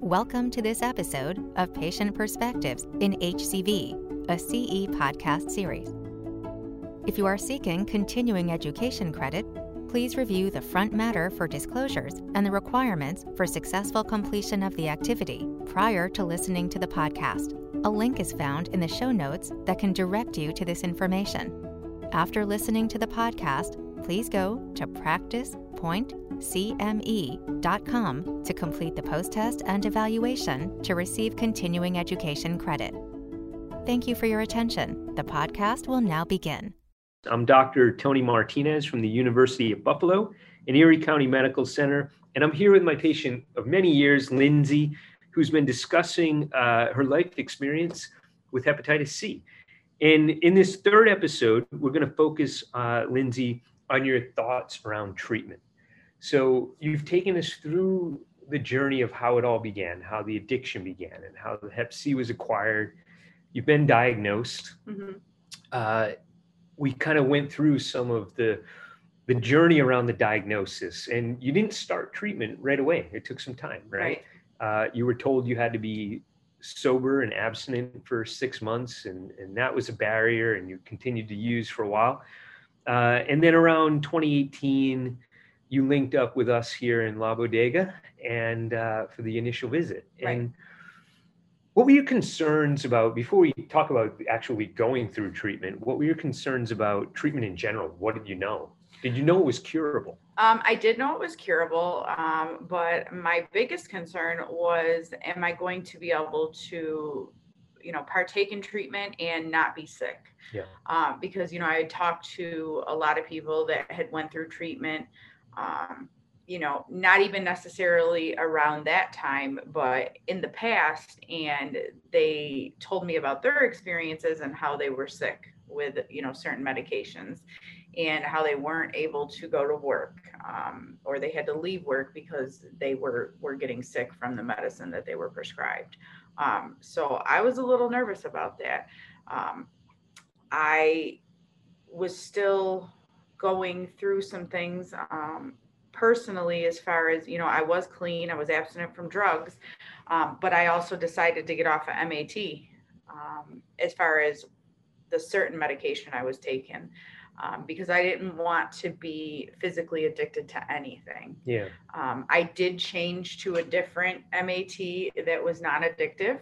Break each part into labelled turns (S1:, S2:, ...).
S1: Welcome to this episode of Patient Perspectives in HCV, a CE podcast series. If you are seeking continuing education credit, please review the front matter for disclosures and the requirements for successful completion of the activity prior to listening to the podcast. A link is found in the show notes that can direct you to this information. After listening to the podcast, please go to practicepointcme.com to complete the post test and evaluation to receive continuing education credit. Thank you for your attention. The podcast will now begin.
S2: I'm Dr. Tony Martinez from the University of Buffalo and Erie County Medical Center, and I'm here with my patient of many years, Lindsay, who's been discussing uh, her life experience with hepatitis C. And in this third episode, we're going to focus, uh, Lindsay, on your thoughts around treatment. So you've taken us through the journey of how it all began, how the addiction began, and how the Hep C was acquired. You've been diagnosed. Mm-hmm. Uh, we kind of went through some of the the journey around the diagnosis, and you didn't start treatment right away. It took some time, right? right. Uh, you were told you had to be sober and abstinent for six months, and and that was a barrier, and you continued to use for a while. Uh, and then around 2018, you linked up with us here in La Bodega and uh, for the initial visit. Right. And what were your concerns about before we talk about actually going through treatment? What were your concerns about treatment in general? What did you know? Did you know it was curable?
S3: Um, I did know it was curable, um, but my biggest concern was, am I going to be able to you know partake in treatment and not be sick
S2: yeah
S3: um, because you know i had talked to a lot of people that had went through treatment um, you know not even necessarily around that time but in the past and they told me about their experiences and how they were sick with you know certain medications and how they weren't able to go to work um, or they had to leave work because they were were getting sick from the medicine that they were prescribed um, so I was a little nervous about that. Um, I was still going through some things um, personally, as far as, you know, I was clean, I was abstinent from drugs, um, but I also decided to get off of MAT um, as far as the certain medication I was taking um, because I didn't want to be physically addicted to anything.
S2: Yeah.
S3: Um, I did change to a different MAT that was non addictive.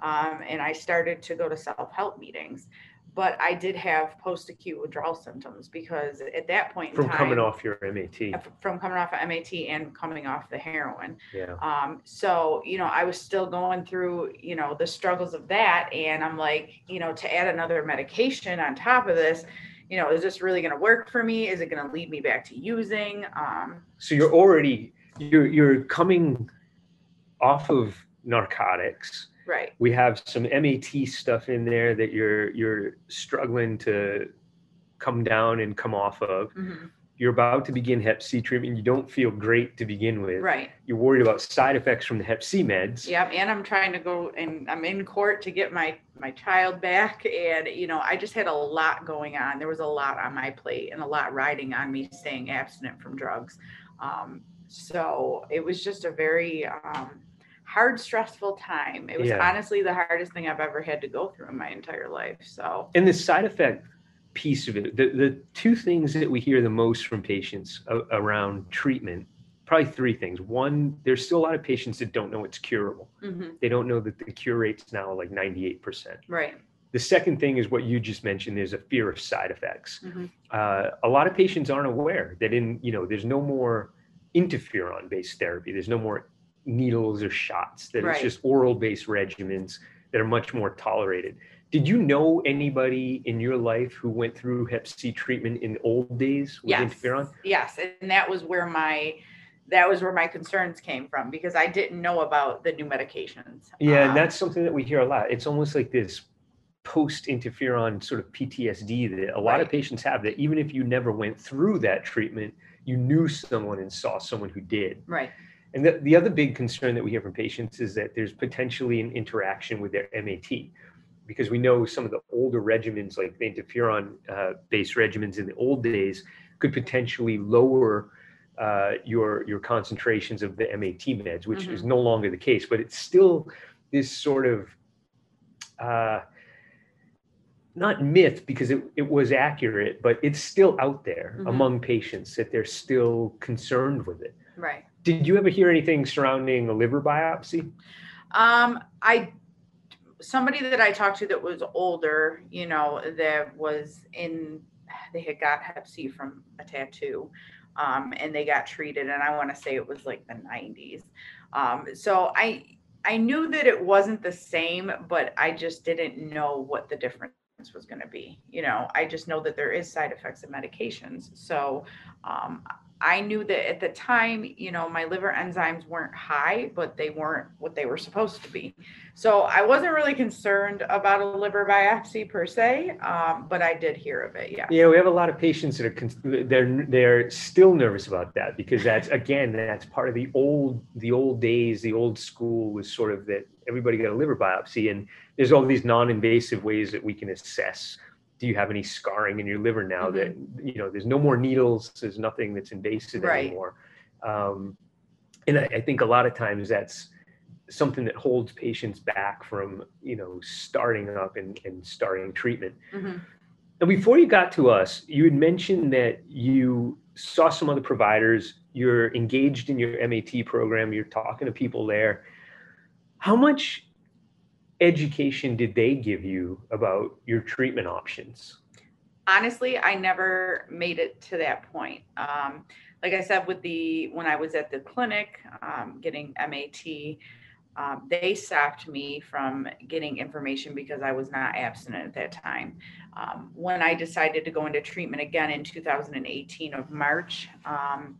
S3: Um, and I started to go to self help meetings. But I did have post acute withdrawal symptoms because at that point
S2: from
S3: time,
S2: coming off your MAT,
S3: from coming off of MAT and coming off the heroin.
S2: Yeah.
S3: Um, so, you know, I was still going through, you know, the struggles of that. And I'm like, you know, to add another medication on top of this, you know, is this really going to work for me? Is it going to lead me back to using? Um,
S2: so you're already you're you're coming off of narcotics.
S3: Right.
S2: We have some MAT stuff in there that you're you're struggling to come down and come off of. Mm-hmm. You're about to begin hep c treatment. You don't feel great to begin with.
S3: Right.
S2: You're worried about side effects from the hep c meds.
S3: Yep and i'm trying to go and i'm in court to get my my child back. And you know i just had a lot going on. There was a lot on my plate and a lot riding on me staying abstinent from drugs. Um, so it was just a very um, hard stressful time it was yeah. honestly the hardest thing i've ever had to go through in my entire life so
S2: and the side effect piece of it. The, the two things that we hear the most from patients around treatment, probably three things. One, there's still a lot of patients that don't know it's curable. Mm-hmm. They don't know that the cure rate's now like 98%.
S3: Right.
S2: The second thing is what you just mentioned. There's a fear of side effects. Mm-hmm. Uh, a lot of patients aren't aware that in, you know, there's no more interferon based therapy. There's no more needles or shots, that right. it's just oral based regimens that are much more tolerated did you know anybody in your life who went through hep c treatment in the old days with yes. interferon
S3: yes and that was where my that was where my concerns came from because i didn't know about the new medications
S2: yeah um, and that's something that we hear a lot it's almost like this post interferon sort of ptsd that a lot right. of patients have that even if you never went through that treatment you knew someone and saw someone who did
S3: right
S2: and the, the other big concern that we hear from patients is that there's potentially an interaction with their mat because we know some of the older regimens, like the interferon uh, based regimens in the old days, could potentially lower uh, your your concentrations of the MAT meds, which mm-hmm. is no longer the case, but it's still this sort of uh, not myth because it, it was accurate, but it's still out there mm-hmm. among patients that they're still concerned with it.
S3: Right.
S2: Did you ever hear anything surrounding a liver biopsy?
S3: Um, I somebody that I talked to that was older, you know, that was in they had got Hep C from a tattoo. Um, and they got treated, and I want to say it was like the 90s. Um, so I I knew that it wasn't the same, but I just didn't know what the difference was going to be. You know, I just know that there is side effects of medications. So um, I knew that at the time, you know, my liver enzymes weren't high, but they weren't what they were supposed to be. So I wasn't really concerned about a liver biopsy per se, um, but I did hear of it. Yeah.
S2: Yeah, we have a lot of patients that are they're they're still nervous about that because that's again that's part of the old the old days. The old school was sort of that everybody got a liver biopsy, and there's all these non-invasive ways that we can assess do you have any scarring in your liver now mm-hmm. that you know there's no more needles there's nothing that's invasive right. anymore um, and I, I, think a lot of times that's something that holds patients back from you know starting up and, and starting treatment mm-hmm. and before you got to us you had mentioned that you saw some other providers you're engaged in your mat program you're talking to people there how much education did they give you about your treatment options?
S3: Honestly, I never made it to that point. Um, like I said, with the when I was at the clinic um, getting MAT, um, they stopped me from getting information because I was not abstinent at that time. Um, when I decided to go into treatment again in 2018 of March, um,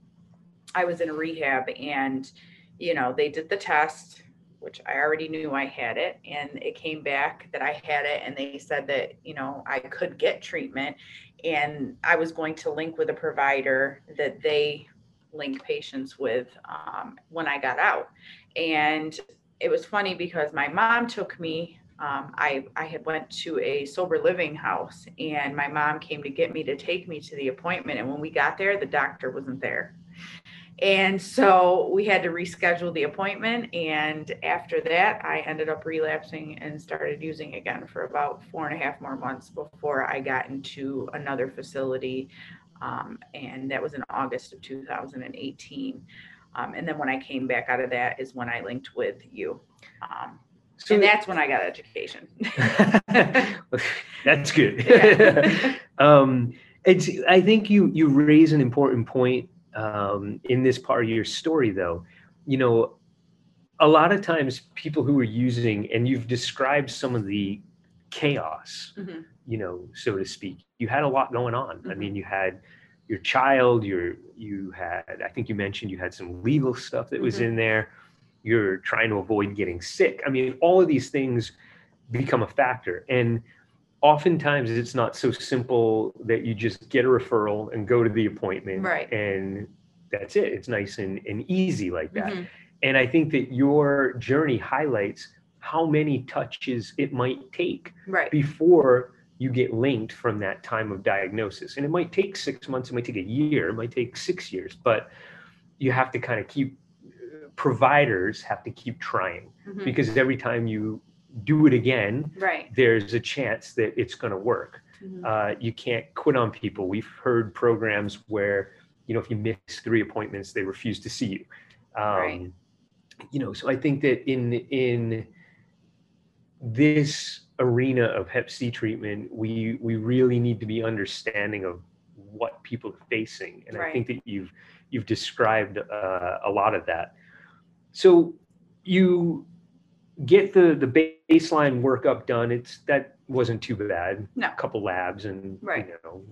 S3: I was in rehab and, you know, they did the test which I already knew I had it, and it came back that I had it, and they said that you know I could get treatment, and I was going to link with a provider that they link patients with um, when I got out, and it was funny because my mom took me. Um, I I had went to a sober living house, and my mom came to get me to take me to the appointment, and when we got there, the doctor wasn't there and so we had to reschedule the appointment. And after that, I ended up relapsing and started using again for about four and a half more months before I got into another facility. Um, and that was in August of 2018. Um, and then when I came back out of that is when I linked with you. Um, so and that's when I got education.
S2: that's good. um, it's, I think you you raise an important point um, in this part of your story, though, you know, a lot of times people who are using, and you've described some of the chaos, mm-hmm. you know, so to speak. You had a lot going on. Mm-hmm. I mean, you had your child, your you had, I think you mentioned you had some legal stuff that was mm-hmm. in there. You're trying to avoid getting sick. I mean, all of these things become a factor. And oftentimes it's not so simple that you just get a referral and go to the appointment
S3: right.
S2: and that's it it's nice and, and easy like that mm-hmm. and i think that your journey highlights how many touches it might take
S3: right.
S2: before you get linked from that time of diagnosis and it might take six months it might take a year it might take six years but you have to kind of keep providers have to keep trying mm-hmm. because every time you do it again,
S3: right.
S2: there's a chance that it's going to work. Mm-hmm. Uh, you can't quit on people. We've heard programs where, you know, if you miss three appointments, they refuse to see you. Um, right. You know, so I think that in in this arena of Hep C treatment, we we really need to be understanding of what people are facing, and right. I think that you've you've described uh, a lot of that. So you get the the baseline workup done. It's that wasn't too bad.
S3: No.
S2: A couple labs and
S3: right.
S2: you know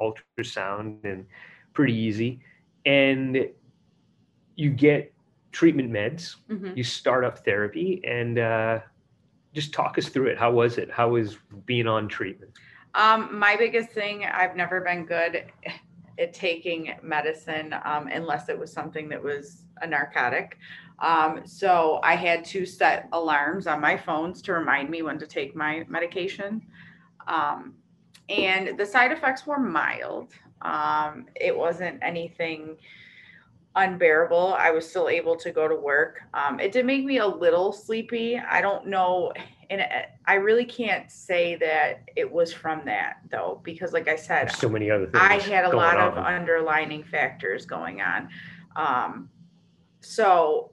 S2: ultrasound and pretty easy. And you get treatment meds. Mm-hmm. You start up therapy and uh, just talk us through it. How was it? How was being on treatment?
S3: Um, my biggest thing, I've never been good at taking medicine um, unless it was something that was a narcotic. Um, so I had to set alarms on my phones to remind me when to take my medication. Um, and the side effects were mild. Um, it wasn't anything unbearable. I was still able to go to work. Um, it did make me a little sleepy. I don't know. And I really can't say that it was from that though, because like I said,
S2: so many other things.
S3: I had a lot
S2: on.
S3: of underlining factors going on. Um, so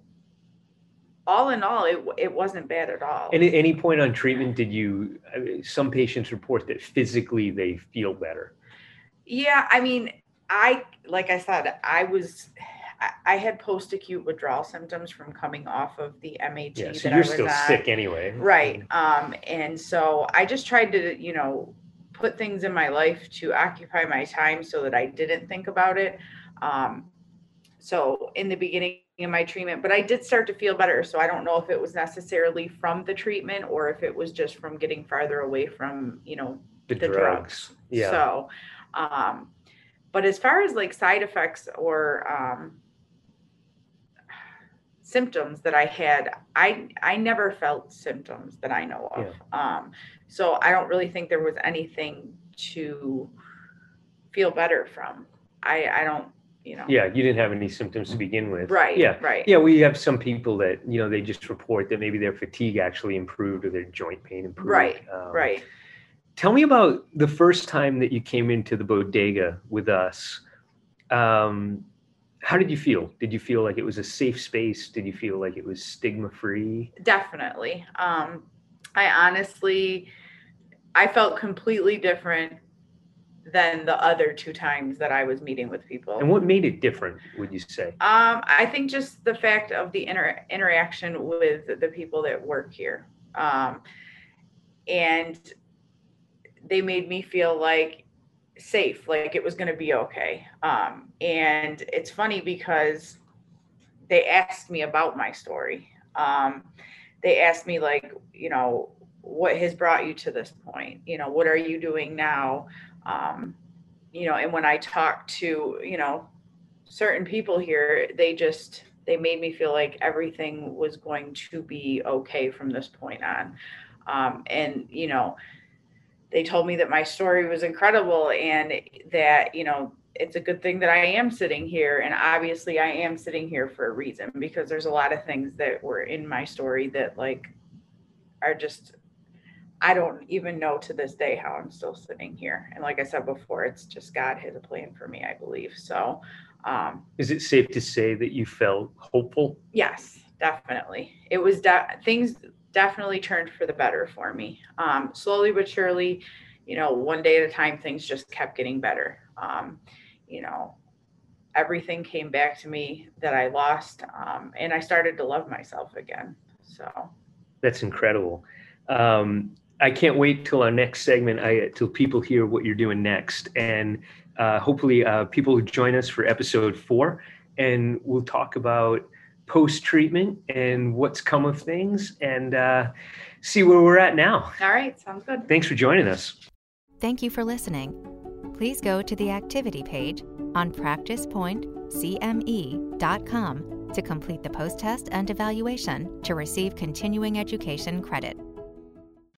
S3: all in all, it, it wasn't bad at all.
S2: And at any point on treatment, did you, some patients report that physically they feel better?
S3: Yeah, I mean, I, like I said, I was, I had post acute withdrawal symptoms from coming off of the MAT.
S2: Yeah, so you're still sick anyway.
S3: Right. Um, and so I just tried to, you know, put things in my life to occupy my time so that I didn't think about it. Um, so in the beginning of my treatment, but I did start to feel better. So I don't know if it was necessarily from the treatment or if it was just from getting farther away from, you know,
S2: the, the drugs. drugs.
S3: Yeah. So, um, but as far as like side effects or um, symptoms that I had, I I never felt symptoms that I know of. Yeah. Um, so I don't really think there was anything to feel better from. I I don't you know.
S2: Yeah, you didn't have any symptoms to begin with.
S3: Right.
S2: Yeah.
S3: Right.
S2: Yeah, we have some people that you know they just report that maybe their fatigue actually improved or their joint pain improved.
S3: Right. Um, right.
S2: Tell me about the first time that you came into the bodega with us. Um, how did you feel? Did you feel like it was a safe space? Did you feel like it was stigma free?
S3: Definitely. Um, I honestly, I felt completely different than the other two times that I was meeting with people.
S2: And what made it different, would you say?
S3: Um, I think just the fact of the inter- interaction with the people that work here. Um, and they made me feel like safe, like it was going to be okay. Um, and it's funny because they asked me about my story. Um, they asked me, like, you know, what has brought you to this point? You know, what are you doing now? Um, you know, and when I talked to, you know, certain people here, they just, they made me feel like everything was going to be okay from this point on. Um, and, you know, they told me that my story was incredible and that, you know, it's a good thing that I am sitting here. And obviously, I am sitting here for a reason because there's a lot of things that were in my story that, like, are just, I don't even know to this day how I'm still sitting here. And like I said before, it's just God has a plan for me, I believe. So, um,
S2: is it safe to say that you felt hopeful?
S3: Yes, definitely. It was de- things definitely turned for the better for me. Um, slowly but surely, you know, one day at a time, things just kept getting better. Um, you know, everything came back to me that I lost, um, and I started to love myself again. So
S2: that's incredible. Um, I can't wait till our next segment. I till people hear what you're doing next, and uh, hopefully, uh, people who join us for episode four, and we'll talk about post treatment and what's come of things and uh, see where we're at now.
S3: All right, sounds good.
S2: Thanks for joining us.
S1: Thank you for listening. Please go to the activity page on practicepointcme.com to complete the post test and evaluation to receive continuing education credit.